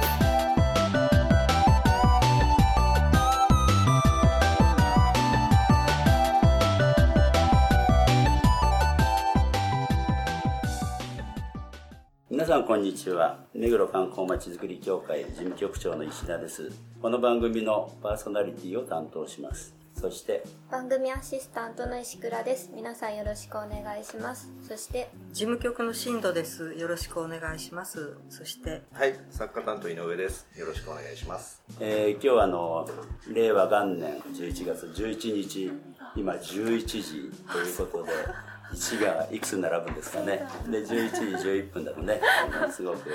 す。さんこんにちは目黒観光まちづくり協会事務局長の石田ですこの番組のパーソナリティを担当しますそして番組アシスタントの石倉です皆さんよろしくお願いしますそして事務局の進藤です。よろしくお願いします。そして、はい、作家担当井上です。よろしくお願いします。えー今日はあの令和元年11月11日今11時ということで1がいくつ並ぶんですかね。で11時11分だとね。すごく。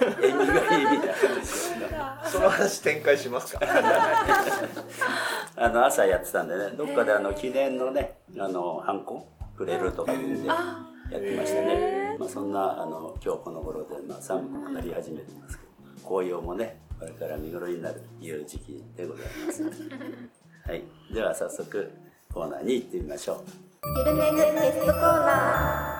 縁起がいいみたいなんですよ。ねその話展開しますか？あの朝やってたんでね。どっかであの記念のねあのハンコくれるとか言うんでやってましたね、まあ、そんなあの今日この頃で、まあ、寒くなり始めてますけど紅葉もねこれから見頃になるという時期でございます はい。では早速コーナーに行ってみましょうゆるめぐゲストコーナ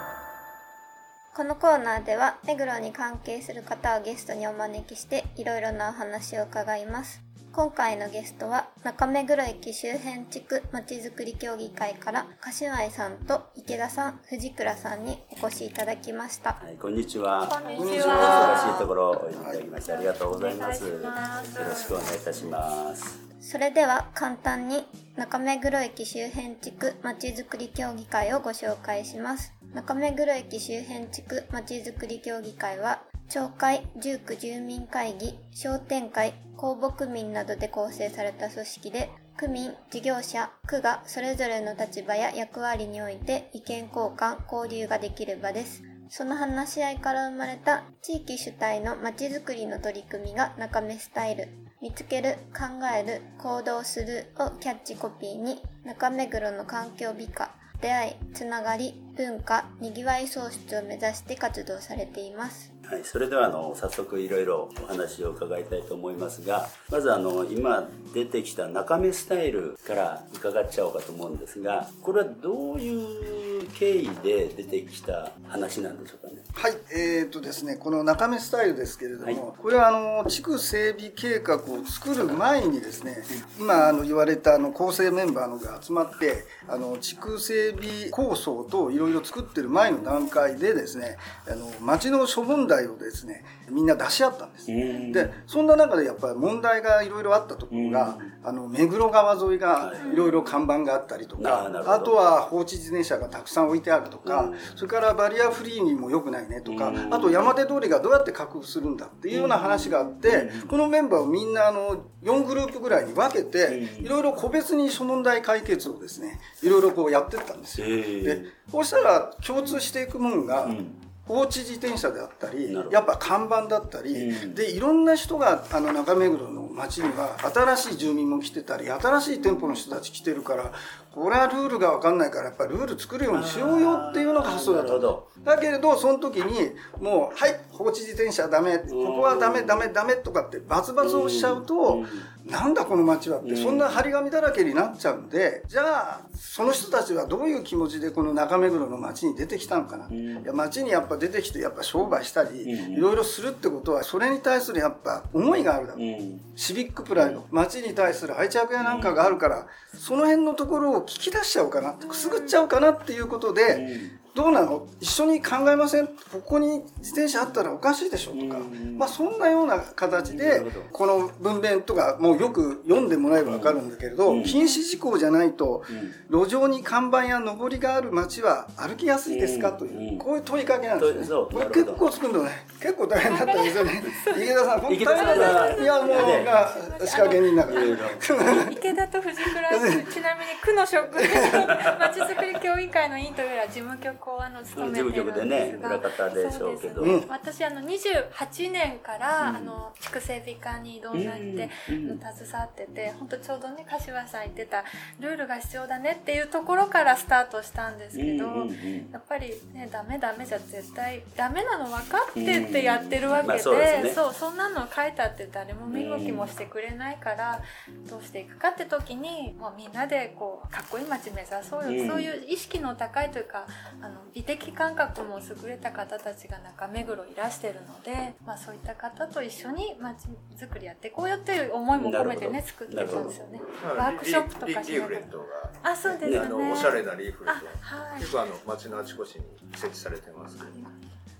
ー。このコーナーでは目黒に関係する方をゲストにお招きしていろいろなお話を伺います。今回のゲストは中目黒駅周辺地区まちづくり協議会から柏井さんと池田さん藤倉さんにお越しいただきました。はいこんにちは。こんにち忙はしいところお呼びいただきましてありがとうございます。よろしくお願いいたしますそれでは簡単に中目黒駅周辺地区まちづくり協議会をご紹介します中目黒駅周辺地区まちづくり協議会は町会、住区住民会議、商店会、公募民などで構成された組織で区民、事業者、区がそれぞれの立場や役割において意見交換、交流ができる場です。その話し合いから生まれた地域主体のまちづくりの取り組みが中目スタイル。見つける、考える、行動するをキャッチコピーに中目黒の環境美化、出会い、つながり、文化、にぎわい創出を目指して活動されています。はい、それではあの早速いろいろお話を伺いたいと思いますがまずあの今出てきた中目スタイルから伺っちゃおうかと思うんですがこれはどういう経緯で出てきた話なんでしょうかね？はい、えーとですね、この中身スタイルですけれども、はい。これはあの地区整備計画を作る前にですね、今あの言われたあの構成メンバーのが集まって、あの地区整備構想といろいろ作ってる前の段階でですね、あの町の諸問題をですね、みんな出し合ったんです。うん。で、そんな中でやっぱり問題がいろいろあったところが、あの目黒川沿いがい。ろいろ看板があったりとか、あとは放置自転車がたくさん置いてあるとか、うん。それからバリアフリーにも良くないねとか、うん。あと山手通りがどうやって確保するんだっていうような話があって、このメンバーをみんなあの4グループぐらいに分けて、うん。いろいろ個別に諸問題解決をですね、いろいろこうやってったんですよ。で、こうしたら共通していくもんが、ん放置自転車であったりやっぱ看板だったり、うん。でいろんな人があの中目黒の街には新しい住民も来てたり新しい店舗の人たち来てるからこれはルールが分かんないからやっぱルール作るようにしようよっていうのが発想だったなるほど。だけれどその時にもう「はい放置自転車ダメここはダメダメダメ」とかってバツバツをしちゃうと、なんだこの街はって、そんな張り紙だらけになっちゃうんでじゃあその人たちはどういう気持ちでこの中目黒の街に出てきたのかな、いや街にやっぱ出てきてやっぱ商売したり、いろいろするってことはそれに対するやっぱ思いがあるだろう、うん。シビックプライド。街に対する愛着やなんかがあるから、その辺のところを聞き出しちゃおうかなくすぐっちゃおうかなっていうことで、どうなの？一緒に考えません？ここに自転車あったらおかしいでしょとか、まあそんなような形でこの文面とかもうよく読んでもらえばわかるんだけれど、禁止事項じゃないと、路上に看板や上りがある街は歩きやすいですかという、うん。こういう問いかけなんですね。これ結構作るのね結構大変だったんですよね。池田さん本当大変だがったいやもうが仕掛け人だから。池田と藤倉ちなみに区の職まち づくり協議会の委員というよりは事務局こあの勤めてるんですが、ね裏方でしょうけど。ね私あの28年から、うん。あの地区整備課に異動になって、うん。携わってて本当ちょうどね柏さん言ってたルールが必要だねっていうところからスタートしたんですけど、うんうんうん。やっぱりねダメダメじゃ絶対ダメなの分かってってやってるわけで,、まあそうね。そうそんなの書いたって誰も見向きもしてくれないから、どうしていくかって時にもうみんなでこうかっこいい街目指そうよ、うん。そういう意識の高いというかあの美的感覚も優れた方たちが中目黒いらしてるので、まあ、そういった方と一緒に街づくりやっていこうよっていう思いも込めてね作ってたんですよね。まあワークショップとかしながらあそうですねあのおしゃれなリーフレットあはい結構あの街のあちこちに設置されてますけど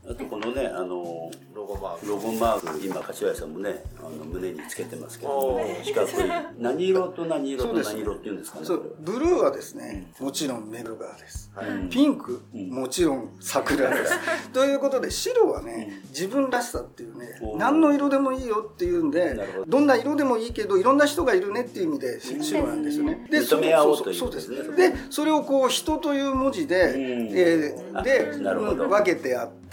あとこのねあのロゴマーク。ロゴマーク今柏井さんもねあの胸につけてますけど。おー。四角い。何色と何色と何色っていうんですかねそうブルーはですねもちろん目黒川です。はい。うんピンクうん。もちろん桜です。ということで白はね自分らしさっていうね何の色でもいいよっていうんでど。どんな色でもいいけどいろんな人がいるねっていう意味でし白なんですよね。で認め合おうというそうです。ねでそれをこう人という文字でうん。えーで分けてあって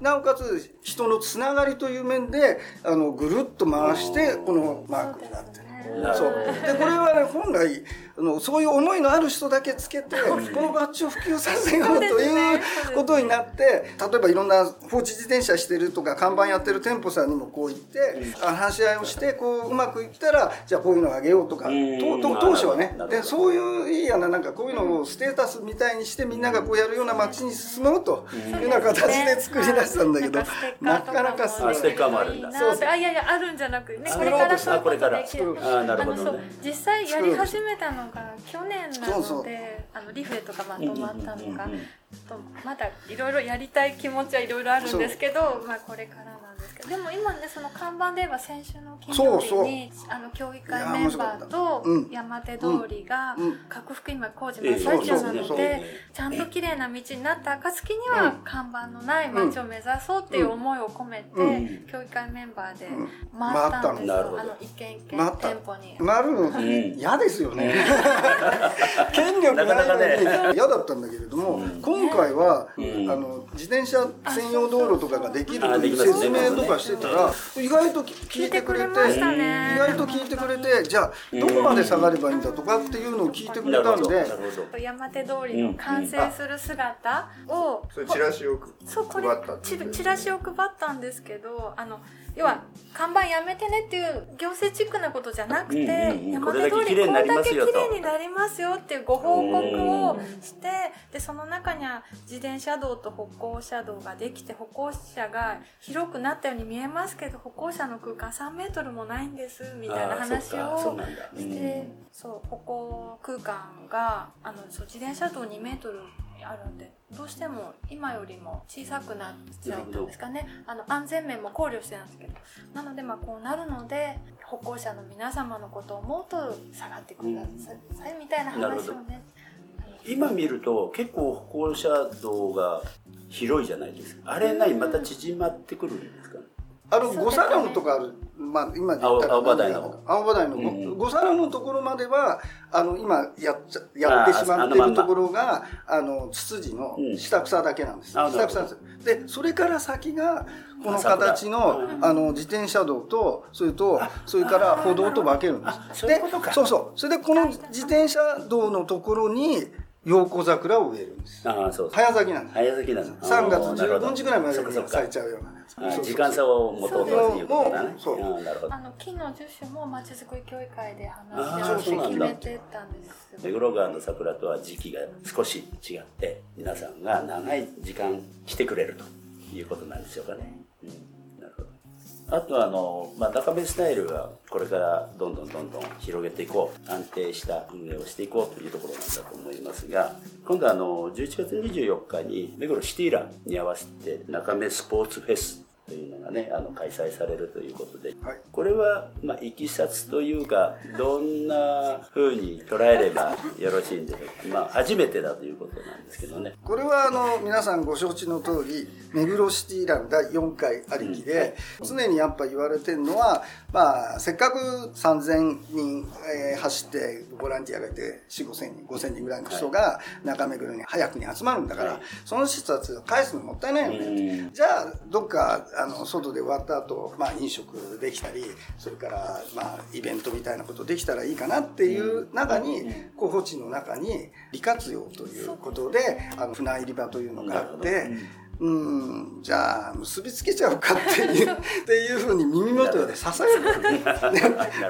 なおかつ人のつながりという面であのぐるっと回してこのマークになってる。そう。でこれはね本来あのそういう思いのある人だけつけてこのバッジを普及させようということになって例えばいろんな放置自転車してるとか看板やってる店舗さんにもこう言ってあ話し合いをしてこううまくいったらじゃあこういうのあげようとか。うん。とと当初はね。でそういういいやななんかこういうのをステータスみたいにしてみんながこうやるような街に進もうというような形で作り出したんだけどなかなかすごいあステッカーもあるんだ。そうあいやいやあるんじゃなくねあこれからそういうことこれからできるあなるほどね。あのそう実際やり始めたのが去年なのであのリフレとかまとまったのがうんうんうんとまだいろいろやりたい気持ちはいろいろあるんですけどまあこれからなんですけどでも今ねその看板で言えば先週の金曜日にあの協議会メンバーとうん。山手通りがうん。拡幅今工事ええ真っ最中なのでちゃんと綺麗な道になった暁には看板のない街を目指そうっていう思いを込めてうん。協議会メンバーでん。回ったんですよ。あの一軒一軒回った。店舗に。なる嫌ですよね。権力ないのにね。嫌だったんだけれども、うん今回は、うん。あの自転車専用道路とかができるあという説明とかしてたら意外と聞いてくれて意外と聞いてくれてじゃあどこまで下がればいいんだとかっていうのを聞いてくれたんで山手通りの完成する姿を、それチラシをそうこれ配ったチラシを配ったんですけどあの要は看板やめてねっていう行政チックなことじゃなくて、うんうんうん。山手通りこれだけ綺麗になりますよっていうご報告をしてでその中には自転車道と歩行者道ができて歩行者が広くなったように見えますけど歩行者の空間3メートルもないんですみたいな話をしてそう歩行空間があのそう自転車道2メートルあるんでどうしても今よりも小さくなっちゃったんですかね。あの安全面も考慮してたんですけど。なのでまあこうなるので歩行者の皆様のことを思うと下がってくださいみたいな話をね今見ると結構歩行者道が広いじゃないですか。あれ何また縮まってくるんですかねあの五サロンとかある、まあ、今で言ったら青葉台の。青葉台のうん。五サロンのところまではあの今やっちゃやってしまってるところがあのツツジのうん。下草だけなんです、あ下草ですでそれから先がこの形のうんあの自転車道とそれとそれから歩道と分けるんです。でそうそう。それでこの自転車道のところに陽光桜を植えるんです。ああそうそう。早咲きなんです早咲きなの3月あーなるほど。15日ぐらいまで咲いちゃうようなやつあそうそうそう。時間差を持とうということだね。そうあーなるほど。あの木の樹種もまちづくり協議会であ話ーをして決めてったんです。目黒川の桜とは時期が少し違って皆さんが長い時間来てくれるということなんでしょうかね、うん、あとはあの、まあ、高部スタイルはこれからどんどんどんどん広げていこう。安定した運営をしていこうというところなんだと思いますが今度あの11月24日に目黒シティランに合わせて中目スポーツフェスというのがねあの開催されるということで、はい。これは、まあ、いきさつというかどんな風に捉えればよろしいんでしょうか、まあ、初めてだということなんですけどね。これはあの皆さんご承知の通り目黒シティラン第4回ありきで、常にやっぱ言われてるのは、まあ、せっかく3000人、えー走ってボランティアがいて4 5千人5000人ぐらいの人が中目黒に早くに集まるんだから、はい。その人たちを返すのもったいないよね、じゃあどっかあの外で終わった後、まあ飲食できたりそれからまあイベントみたいなことできたらいいかなっていう中に、候補地の中に利活用ということであの船入り場というのがあって。うん、じゃあ結びつけちゃおうかっていう っていうふうに耳元で支える、ね、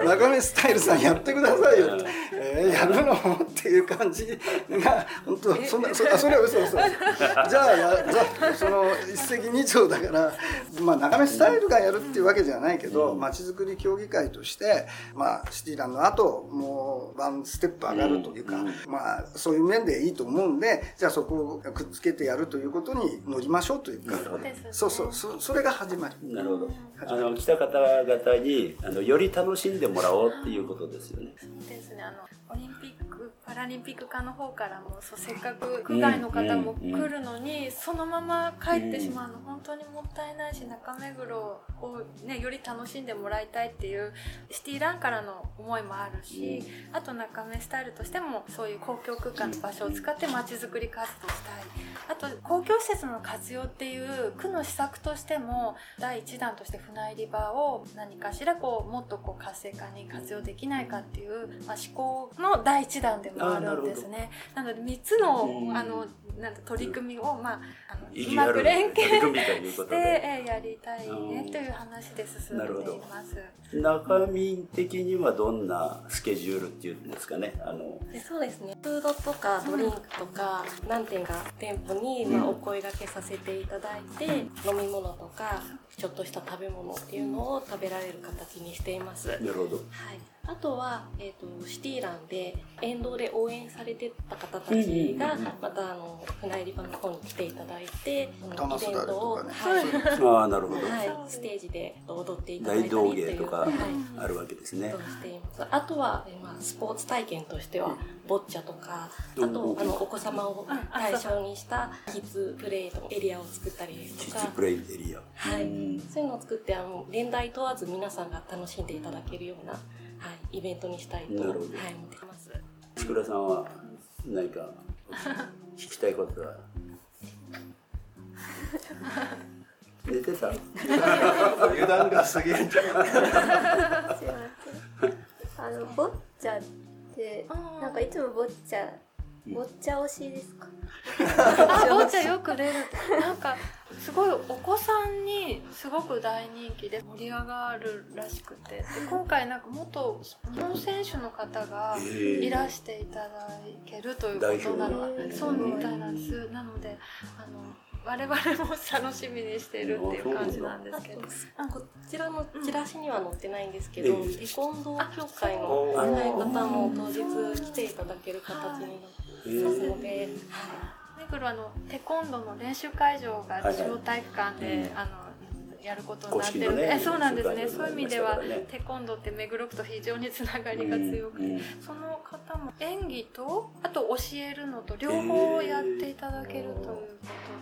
中目スタイルさんやってくださいよ、えーやるのっていう感じが本当そんなそあそれは嘘嘘じゃあやじゃあその一石二鳥だから、まあ、中目スタイルがやるっていうわけじゃないけどまちづくり協議会として、まあ、シティランの後もうワンステップ上がるというか、まあ、そういう面でいいと思うんでじゃあそこをくっつけてやるということに乗りましょうというか。ね。そうそうそそれが始まり。なるほど。あの来た方々にあのより楽しんでもらおうっていうことですよね。ですね。あのオリンピックパラリンピック課の方からもそうせっかく区外の方も来るのに、そのまま帰ってしまうの本当にもったいないし中目黒を、ね、より楽しんでもらいたいっていうシティランからの思いもあるし、あと中目スタイルとしてもそういう公共空間の場所を使ってまちづくり活動したい。あと公共施設の活用っていう区の施策としても第1弾として船入り場を何かしらこうもっとこう活性化に活用できないかっていう、まあ、思考の第1弾でもあるんですね。なので3つのうん。あのなんだ取り組みを、まあ、あうまく連携取り組みということしてでえーやりたいねという話で進めています。中身的にはどんなスケジュールっていうんですかね。あの。でそうですね。フードとかドリンクとか何点か店舗にまあお声掛けさせていただいて飲み物とかちょっとした食べ物っていうのを食べられる形にしています。なるほど。はい、あとは、えー、とシティランで沿道で応援されてた方たちがまたあの船入り場の方に来ていただいてその玉すだれとかね。はい。ああなるほど、はい、ステージで踊っていただい大たりとか。はい。あるわけですね。そうしています。あとは、えまあ、スポーツ体験としてはボッチャとかあうん。とあのお子様を対象にしたキッズプレイのエリアを作ったりですとか。キッズプレイエリア。はい。うん。そういうのを作ってあの年代問わず皆さんが楽しんでいただけるような、はい、イベントにしたいと、はい、なるほど。思ってます。佃さんは何か聞きたいことは？寝てた？油断が過ぎるんじゃないあのボッチャってなんかいつもボッチャボッチャ推しですか？あボッチャよく出る。なんかすごいお子さんにすごく大人気で盛り上がるらしくて。で今回なんか元日本選手の方がいらしていただけるということなの代表。そうみたいなんです。なのであの我々も楽しみにしてるっていう感じなんですけど。あこちらのチラシには載ってないんですけど、ええ。テコンドー協会の方も当日来ていただける形になってますので、目黒あのテコンドーの練習会場がはい中央体育館で、うん。あのやることになってるのねえそうなんですね。そういう意味では、テコンドーって目黒区と非常につながりが強くて、うんうん。その方も演技とあと教えるのと両方やっていただけるというこ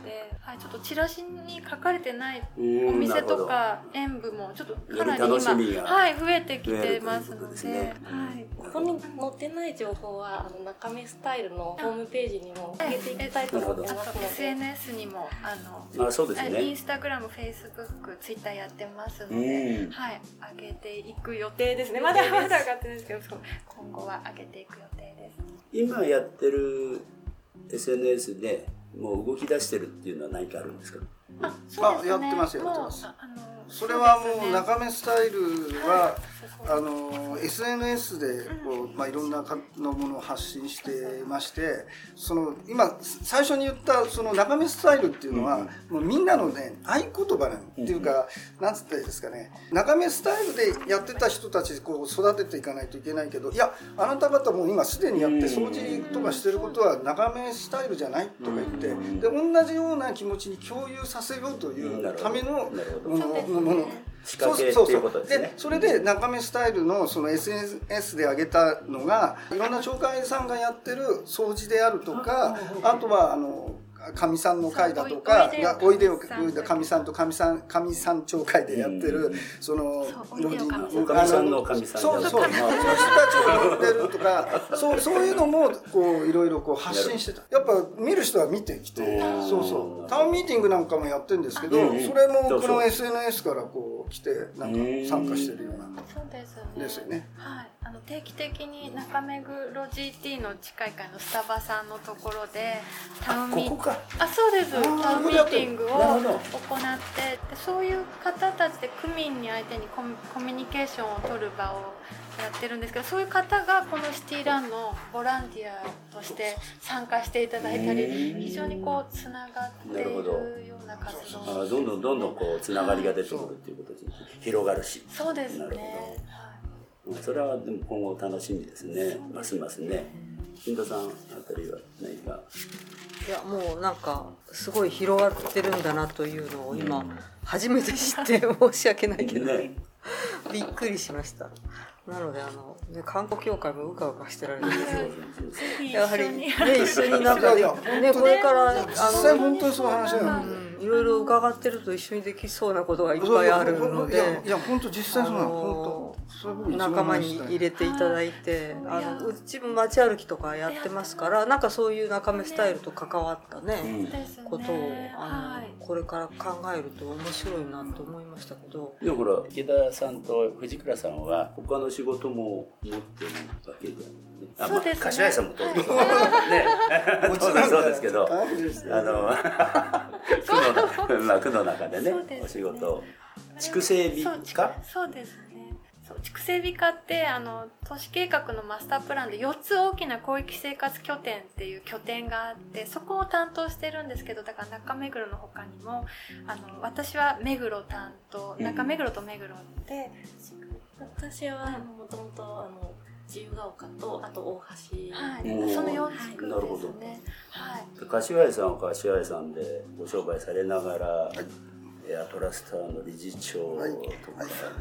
とで、はい、ちょっとチラシに書かれてないうんお店とか演舞もちょっとかなり今、がはい、増えてきてますのでですね。はい、ここに載ってない情報はあの中目スタイルのホームページにも上げていきたいと思ってあとますので。SNS にもあのまあそうですインねスタグラム、フェイスブック、ツイッターやってますので、うん。はい、上げていく予定ですね。まだまだ上がってないですけど、そう今後は上げていく予定です。今やってる SNS でもう動き出してるっていうのは何かあるんですか？あ、あやってますやってます。もうああのそれはもう中目スタイルははいあの SNS でこう、まあ、いろんなかのものを発信してましてその今最初に言ったその中身スタイルっていうのは、もうみんなのね合言葉なんっていうか、なんつったらいいですかね。中身スタイルでやってた人たちこう育てていかないといけないけどいやあなた方も今すでにやって掃除とかしてることは中身スタイルじゃないとか言ってで同じような気持ちに共有させようというためのものもの仕掛けっていうことですね。それで中身スタイルのその SNS で上げたのがいろんな町会さんがやってる掃除であるとかあとはあのかみさんの会だとかがおいでよかみさんとかみさんかみさん町会でやってるその老人の。かみさんのかみさん。そうそうその人たちを呼んでるとかそうそういうのもこういろいろこう発信してた。やっぱ見る人は見てきてそうそう。タウンミーティングなんかもやってるんですけどそれもこの SNS からこう来てなんか参加してるような。そうですね。ですよね。はい。あの定期的に中目黒 GT の近い会のスタバさんのところでタウンミーここか。あそうです。あータウンミーティングを行ってでそういう方たちで区民に相手にコミコミュニケーションを取る場をやってるんですけどそういう方がこのシティランのボランティアとして参加していただいたり非常にこうつながっているような活動あどんどんどんどんこうつながりが出てくるっていうことで広がるし。そうですなるねほそれはでも今後楽しみですね。ますますね。金田さんあたりは何か？いやもうなんかすごい広がってるんだなというのを今初めて知って申し訳ないけど、ね。びっくりしました。なのであの、ね、観光協会もうかうかしてられる。んですけどやはり、ね、一緒になんかね これからあ実際の、本当にそういう話なのうん、いろいろ伺ってると一緒にできそうなことがいっぱいあるので。いや本当実際そうなの。仲間に入れていただいてあのうちも街歩きとかやってますからなんかそういう仲間スタイルと関わったね、ことをあの、はいこれから考えると面白いなと思いましたけど。でもほら池田さんと藤倉さんは他の仕事も持ってるわけじゃん、ね、あそうですね。まあ柏屋さんも当然、はい。ね。もちろん。当然そうですけど。あの区 のまあ区の中でねそうですね。お仕事。畜生美そうかそうですね。畜生美化ってあの都市計画のマスタープランで4つ大きな広域生活拠点っていう拠点があってそこを担当してるんですけどだから中目黒の他にもあの私は目黒担当うん。中目黒と目黒で、私はもともと自由が丘とあと大橋、はい。その4地区なるほど。ですねはい。柏屋さんは柏屋さんでご商売されながら、エアトラスターの理事長とか、はい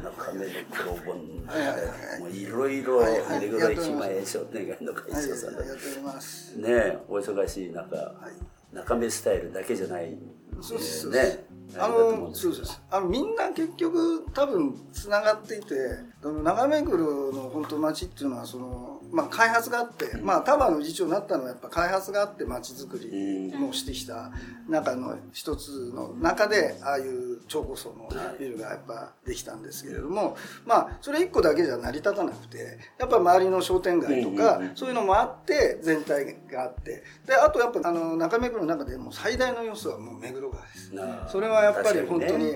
中目の黒本はいはいはいもういろいろはい。はい目黒駅前商店街の会はい長さんだやっておりますねえお忙しい中、はい中目スタイルだけじゃないそうですそうですねあのそうです。あのみんな結局多分つながっていてその長目黒の本当町っていうのはその、まあ、開発があって、まあ多摩の議長になったのはやっぱ開発があって町づくりもしてきた中の一つの中でああいう超高層のビルがやっぱできたんですけれどもまあそれ一個だけじゃ成り立たなくてやっぱ周りの商店街とかそういうのもあって全体があってであとやっぱあの中目黒の中でも最大の要素はもう目黒川です。それはやっぱり本当に、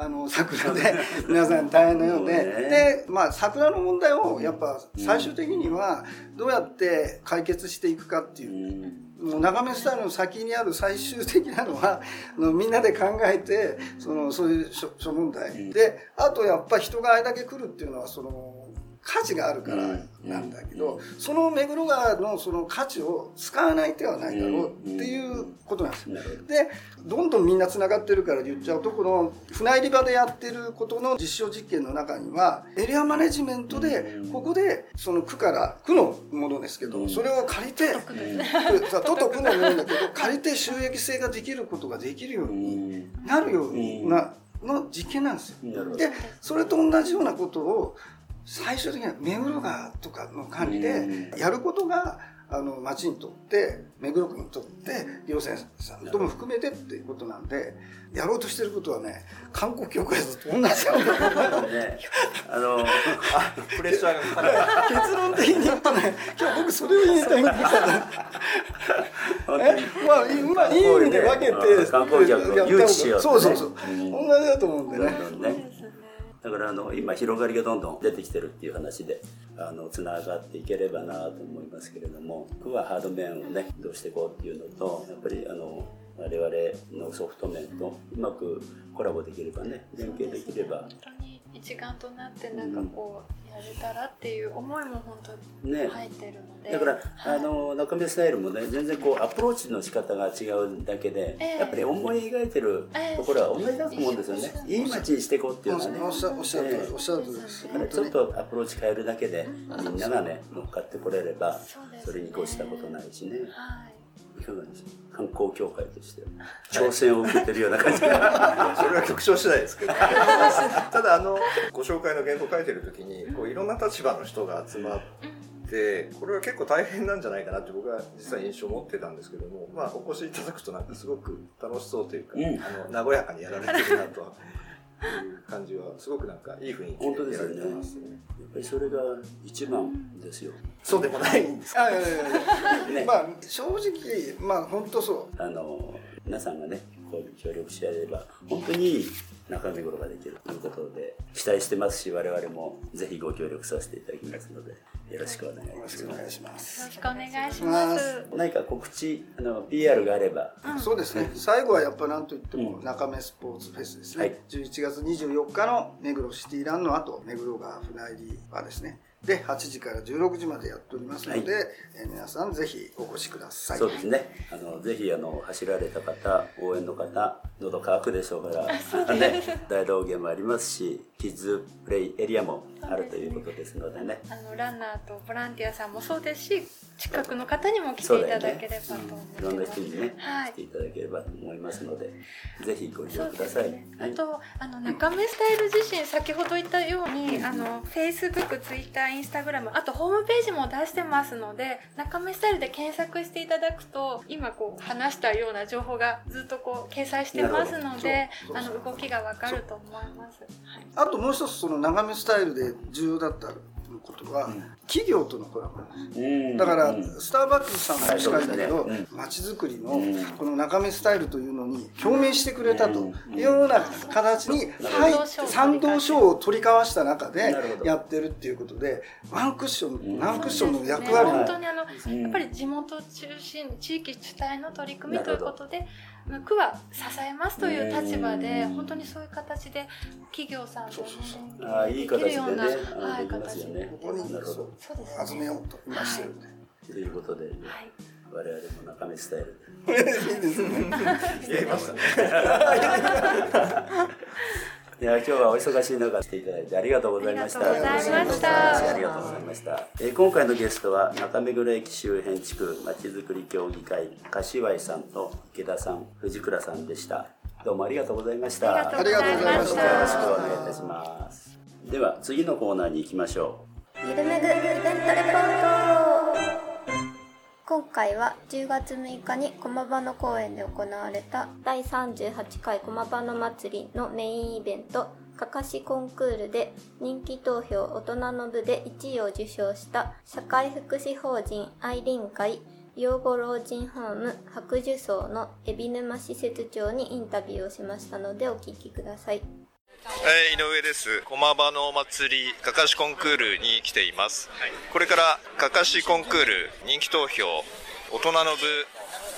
あの桜で皆さん大変なようで、でまあ桜の問題をやっぱ最終的にはどうやって解決していくかっていう。う。ん。もう長めスタイルの先にある最終的なのはみんなで考えてそのそういう諸諸問題、であとやっぱ人があれだけ来るっていうのはその価値があるからなんだけど、その目黒川のその価値を使わない手はないだろうっていうことなんですよ。でどんどんみんなつながってるから言っちゃうとこの船入り場でやってることの実証実験の中にはエリアマネジメントでここでその区から区のものですけどそれを借りてさ都 と区のものだけど借りて収益性ができることができるようになるようなの実験なんですよ。でそれと同じようなことを最終的には目黒川とかの管理でやることがあの町にとって目黒区にとって行政さんとも含めてっていうことなんでやろうとしてることはね観光協会と同じなんだね あのプレッシャーがかかる。結論的に言うとね今日僕それを言いたいんだ本当に。えまあいまあいい意味で分けて観光客を誘致しようそうそうそう、うん。同じだと思うんでねだからあの今広がりがどんどん出てきてるっていう話であのつながっていければなと思いますけれども僕はハード面をねどうしていこうっていうのとやっぱりあの我々のソフト面とうまくコラボできればね連携できれば。本当に一丸となってなんかこうれたらっていう思いも本当にね。入ってるので、だから、はい。あの中身スタイルもね全然こうアプローチの仕方が違うだけで、ええ。やっぱり思い描いてるところは同じだと思うんですよね、いい街にしていこうっていうのはね。おっしゃるとええ。おっしゃるとり。ですだからちょっとアプローチ変えるだけでみんながね乗っかってこれればそれに越したことないしね。はいいかがですか観光協会として。挑戦を受けてるような感じ。がそれは局長次第ですけど。ただあのご紹介の原稿書いてる時にこういろんな立場の人が集まってこれは結構大変なんじゃないかなって僕は実際印象を持ってたんですけども、まあ、お越しいただくとなんかすごく楽しそうというか、うん。あの和やかにやられてるなとはいう感じはすごくなんかいい雰囲気本当ですよね。でやられてますね。やっぱりそれが一番ですよ。そうでもないんですあいやいやいやね。まあ正直まあ本当そう。あの皆さんがねこう協力し合えれば本当に中身頃ができるということで期待してますし我々もぜひご協力させていただきますのでよろしくお願いよろしします。くお願いしますよろしくお願いします。何か告知あの PR があれば。そうですね。最後はやっぱなんといってもうん。中目スポーツフェスですはい。ね、11月24日の目黒シティランの後目黒川船入りはですねで8時から16時までやっておりますので、はえー皆さんぜひお越しください。そうですね。あのぜひあの走られた方応援の方喉乾くでしょうからね、大道芸もありますしキッズプレイエリアもあるということですのでね。あのランナーとボランティアさんもそうですし、近くの方にも来ていただければと思っていろんなます。人にね、はい。来ていただければと思いますのでぜひご利用ください、ね。はい。あとあの中目スタイル自身先ほど言ったようにあの Facebook、Twitter、Instagram あとホームページも出してますので中目スタイルで検索していただくと今こう話したような情報がずっとこう掲載してますのであの動きがわかると思います。はい。あともう一つその長めスタイルで重要だったことは、企業とのコラボうん。だから、うん。スターバックスさんも近いんだけどまち、づくりのうん。この中身スタイルというのに表明してくれたとうん。いうような形に入って賛賛同同書を取り交わした中でやってるっていうことでワンクッションん。ワンクッションの役割本当にあの、うんやっぱり地元中心地域主体の取り組みということでまあ区は支えますという立場でうん本当にそういう形で企業さんとね連ああいい携できるような、はい、形ね。ここに集めようと今してるんで、ということで、はい。我々も中身スタイル いいですね。言えましたね。いや今日はお忙しい中来ていただいてありがとうございました。ありがとうございました。ありがとうございました、えー今回のゲストは中目黒駅周辺地区まちづくり協議会柏井さんと池田さん藤倉さんでした。どうもありがとうございました。ありがとうございました。よろしくお願いいたします。では次のコーナーに行きましょゆるめぐイベントレポート今回は10月6日に駒場の公園で行われた第38回駒場の祭りのメインイベントかかしコンクールで人気投票大人の部で1位を受賞した社会福祉法人愛林会養護老人ホーム白樹荘の海老沼施設長にインタビューをしましたのでお聞きください。えー井上です。駒場のお祭りかかしコンクールに来ています、これからかかしコンクール人気投票大人の部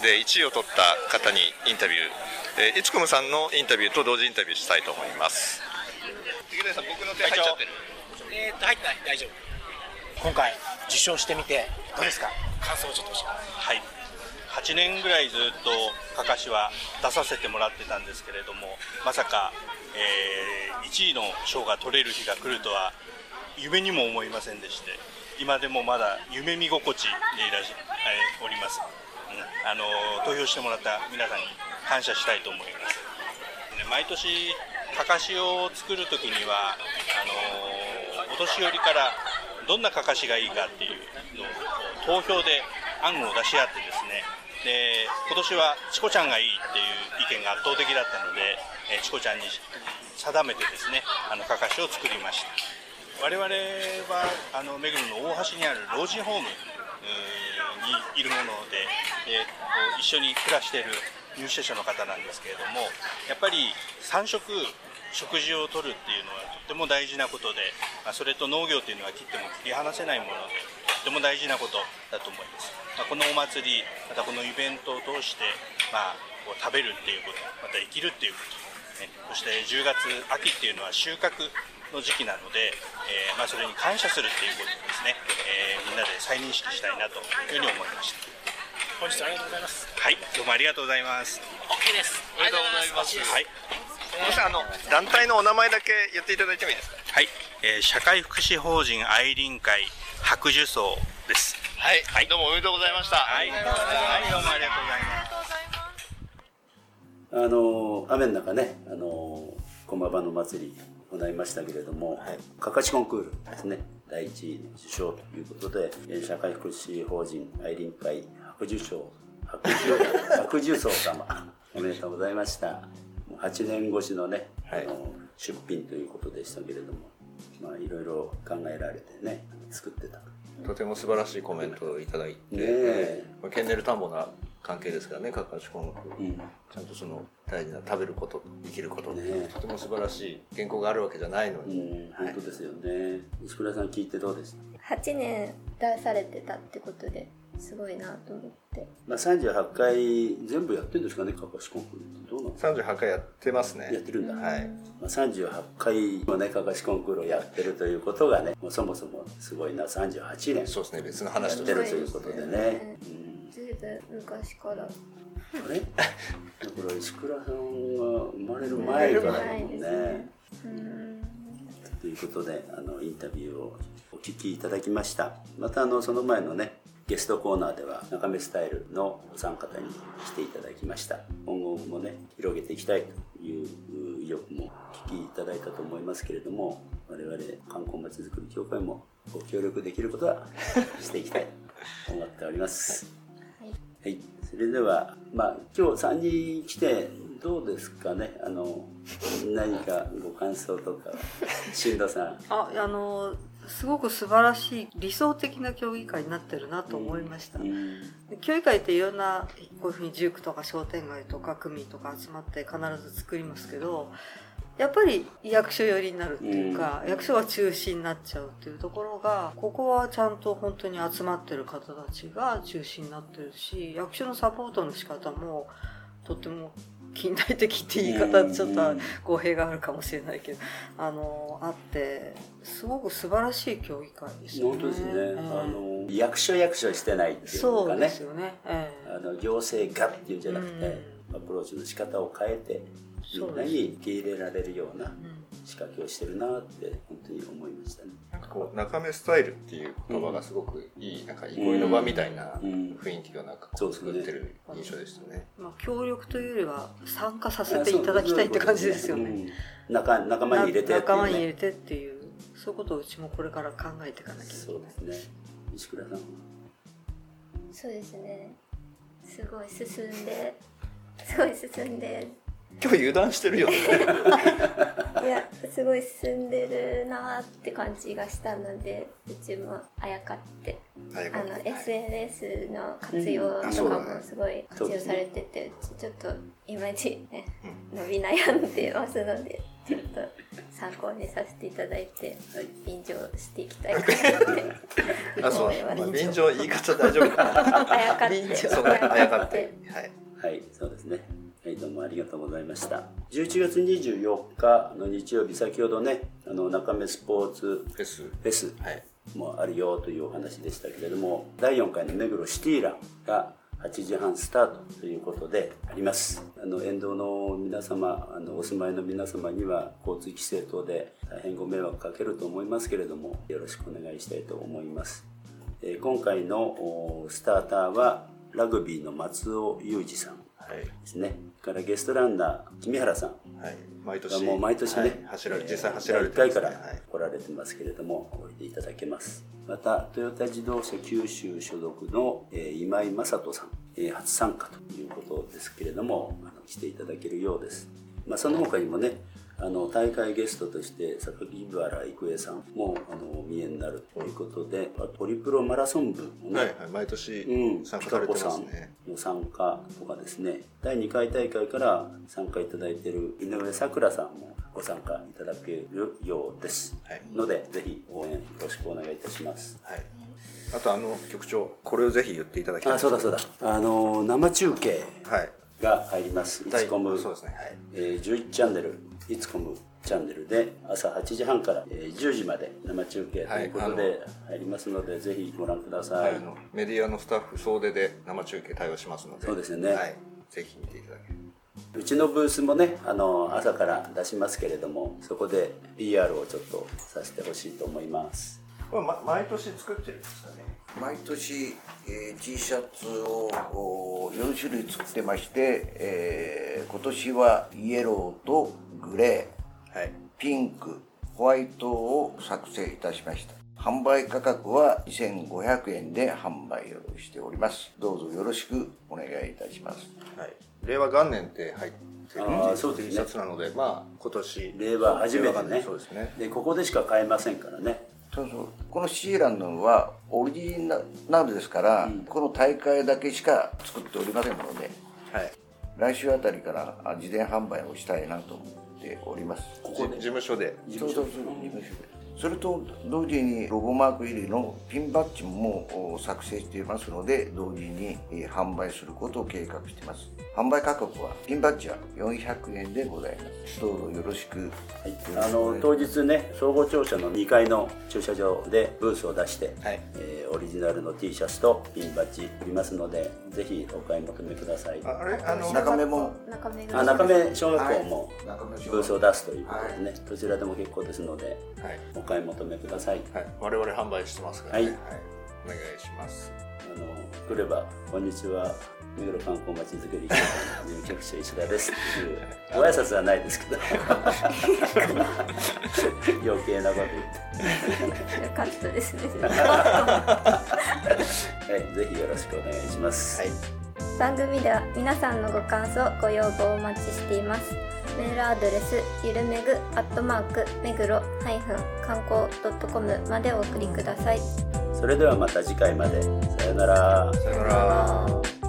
で1位を取った方にインタビュー、えー、いつこむさんのインタビューと同時インタビューしたいと思います。池田さん僕の手入っちゃってるえー、っと入ってない大丈夫。今回受賞してみてどうですか？感想をちょっとはい。8年ぐらいずっとかかしは出させてもらってたんですけれどもまさか、えー1位の賞が取れる日が来るとは夢にも思いませんでして今でもまだ夢見心地でいらっしゃ、えーおります、うんあの投票してもらった皆さんに感謝したいと思います。ね毎年かかしを作る時にはあのお年寄りからどんなかかしがいいかっていうのを投票で案を出し合ってですねで今年はチコちゃんがいいっていう意見が圧倒的だったので、えーチコちゃんに定めてですねあのかかしを作りました。我々はあの目黒の大橋にある老人ホームにいるものでで一緒に暮らしている入所者の方なんですけれどもやっぱり3食食事をとるっていうのはとっても大事なことで、まあ、それと農業っていうのは切っても切り離せないものでとても大事なことだと思います、まあ、このお祭りまたこのイベントを通して、まあ、こう食べるっていうことまた生きるっていうこと、ね、そして10月秋っていうのは収穫の時期なので、えー、まあ、それに感謝するっていうことをですね、えー、みんなで再認識したいなというふうに思いました。本日ありがとうございます。はいどうもありがとうございます。OK です。ありがとうございます。はいそしてあの団体のお名前だけ言っていただいてもいいですか？はい、えー、社会福祉法人愛林会白樹荘です。はい、はい、どうもおめでとうございました。はい、はい、どうもありがとうございますあの雨の中ねあの駒場の祭り行いましたけれども、はい、かかしコンクールですね。第一位受賞ということで社会福祉法人愛林会白寿賞白寿白寿荘様。おめでとうございました8年越しのね、はい、あの出品ということでしたけれどもまあいろいろ考えられてね作ってたと。ても素晴らしいコメントをいただいて、ね、ケンネル田んぼな関係ですからねかかしコンクール、うん、ちゃんとその大事な食べること生きること、ね、とても素晴らしい原稿があるわけじゃないのに、うん、本当ですよね。石倉さん聞いてどうでした？8年出されてたってことですごいなと思って、まあ、38回全部やってるんですかねかかしコンクールって。どうなんですか？38回やってますね。やってるんだ。はい。まあ、38回もねかかしコンクールをやってるということがねもうそもそもすごいな。38年そうですね別の話として。るということでね、うん昔から。あれ？だから石倉さんが生まれる前からだもんね。ということであのインタビューをお聞きいただきました。またあのその前のねゲストコーナーでは中目スタイルのお三方に来ていただきました。今後もね広げていきたいという意欲もお聞きいただいたと思いますけれども我々観光まちづくり協会もご協力できることはしていきたいと 思っております、はい、それでは、まあ、今日3人来てどうですかね？あの何かご感想とか。新藤さん。ああのすごく素晴らしい理想的な競技会になってるなと思いました、うん、競技会っていろんなこういうふうに塾とか商店街とか組とか集まって必ず作りますけどやっぱり役所寄りになるっていうか、うん、役所が中心になっちゃうっていうところがここはちゃんと本当に集まってる方たちが中心になってるし役所のサポートの仕方もとっても近代的って言い方ちょっと語弊があるかもしれないけどあのあってすごく素晴らしい競技会ですね。本当ですね、えー、あの役所役所してないっていうかね。そうですよね、えー、あの行政がっていうんじゃなくて、アプローチの仕方を変えてみんなに受け入れられるような仕掛けをしてるなって本当に思いましたね。なんかこう中目スタイルっていう言葉がすごくいい、なんか憩いの場みたいな雰囲気をなんかこう作ってる印象でしたね。まあ協力というよりは参加させていただきたいって感じですよね。仲仲間に入れて、仲間に入れてっていうそういうことをうちもこれから考えていかなきゃいけない。そうですね。石倉さん。そうですね。すごい進んですごい進んで今日油断してるよね いやすごい進んでるなって感じがしたのでうちもあやかってあの SNS の活用とかもすごい活用されてて、うちょっといまいちね、伸び悩んでますのでちょっと参考にさせていただいて、便乗していきたいかなって 思います。便乗言い方大丈夫かな。あやかって。あやかって。はい。はい、そうですね。はい、どうもありがとうございました。11月24日の日曜日、先ほどね、あの、中目スポーツフェスフェスもあるよというお話でしたけれども、第4回の目黒シティランが8時半スタートということであります。あの、沿道の皆様、あの、お住まいの皆様には交通規制等で大変ご迷惑かけると思いますけれども、よろしくお願いしたいと思います。えー、今回のスターターは、ラグビーの松尾裕二さんですね。からゲストランナー、君原さん。はい。毎年。もう毎年ね、はい、走られ、実際走られてます、ね、1回から来られてますけれども、おいでいただけます。また、トヨタ自動車九州所属の、えー、今井正人さん、えー、初参加ということですけれども、あの来ていただけるようです。まあ、その他にもね、あの大会ゲストとして榊原郁恵さんもあのお見えになるということで、トリプロマラソン部もね、はいはい、毎年参加されてますね、うん、の参加とかですね。第2回大会から参加いただいている井上咲楽さんもご参加いただけるようです、はい。のでぜひ応援よろしくお願いいたします。はい。あとあの局長これをぜひ言っていただきたいあそうだそうだ。あの生中継。はいが入ります。い。つコムそうですね。はい。えー11チャンネル。いつコムチャンネルで朝8時半から、えー10時まで生中継ということで入りますので、ぜひご覧ください、はい、メディアのスタッフ総出で生中継対応しますので。そうですよね。はい、ぜひ見ていただけるうちのブースもねあの朝から出しますけれどもそこで PR をちょっとさせてほしいと思います。これ、ま、毎年作ってるんですかね？毎年、えー T シャツをお4種類作ってまして、えー今年はイエローとグレー、はい。ピンクホワイトを作成いたしました。販売価格は2500円で販売をしております。どうぞよろしくお願いいたします。はい。令和元年って入ってるあーそうですね。T シャツなのでまあ今年。令和初めてね。年そうですね。でここでしか買えませんからねそうそう。このシーランドはオリジナルですから、この大会だけしか作っておりませんのではい。来週あたりからあ事前販売をしたいなと思っております。ここで？事務所で。そうそうそう。事務所。でそれと同時にロゴマーク入りのピンバッジもお作成していますので同時にえー販売することを計画しています販売価格はピンバッジは400円でございます。どうぞよろしく。はい、あの当日ね総合庁舎の2階の駐車場でブースを出して、はい。えーオリジナルの T シャツとピンバッジ売りますのでぜひお買い求めください。ああれ？あの中目も。中目あ中目小学校もブースを出すということでね、どちらでも結構ですのではい、お買い求めください。はい、我々販売してますからね。はい。お願いします。あの来れば「こんにちは目黒観光まちづくり協会の事務局長石田です」っていうご挨拶はないですけど。余計なこと言って。よかったですね。はい、ぜひよろしくお願いします。はい。番組では皆さんのご感想ご要望をお待ちしています。メールアドレスゆるめぐアットマーク目黒ハイフン観光ドットコムまでお送りください。それではまた次回まで。さよなら。さよなら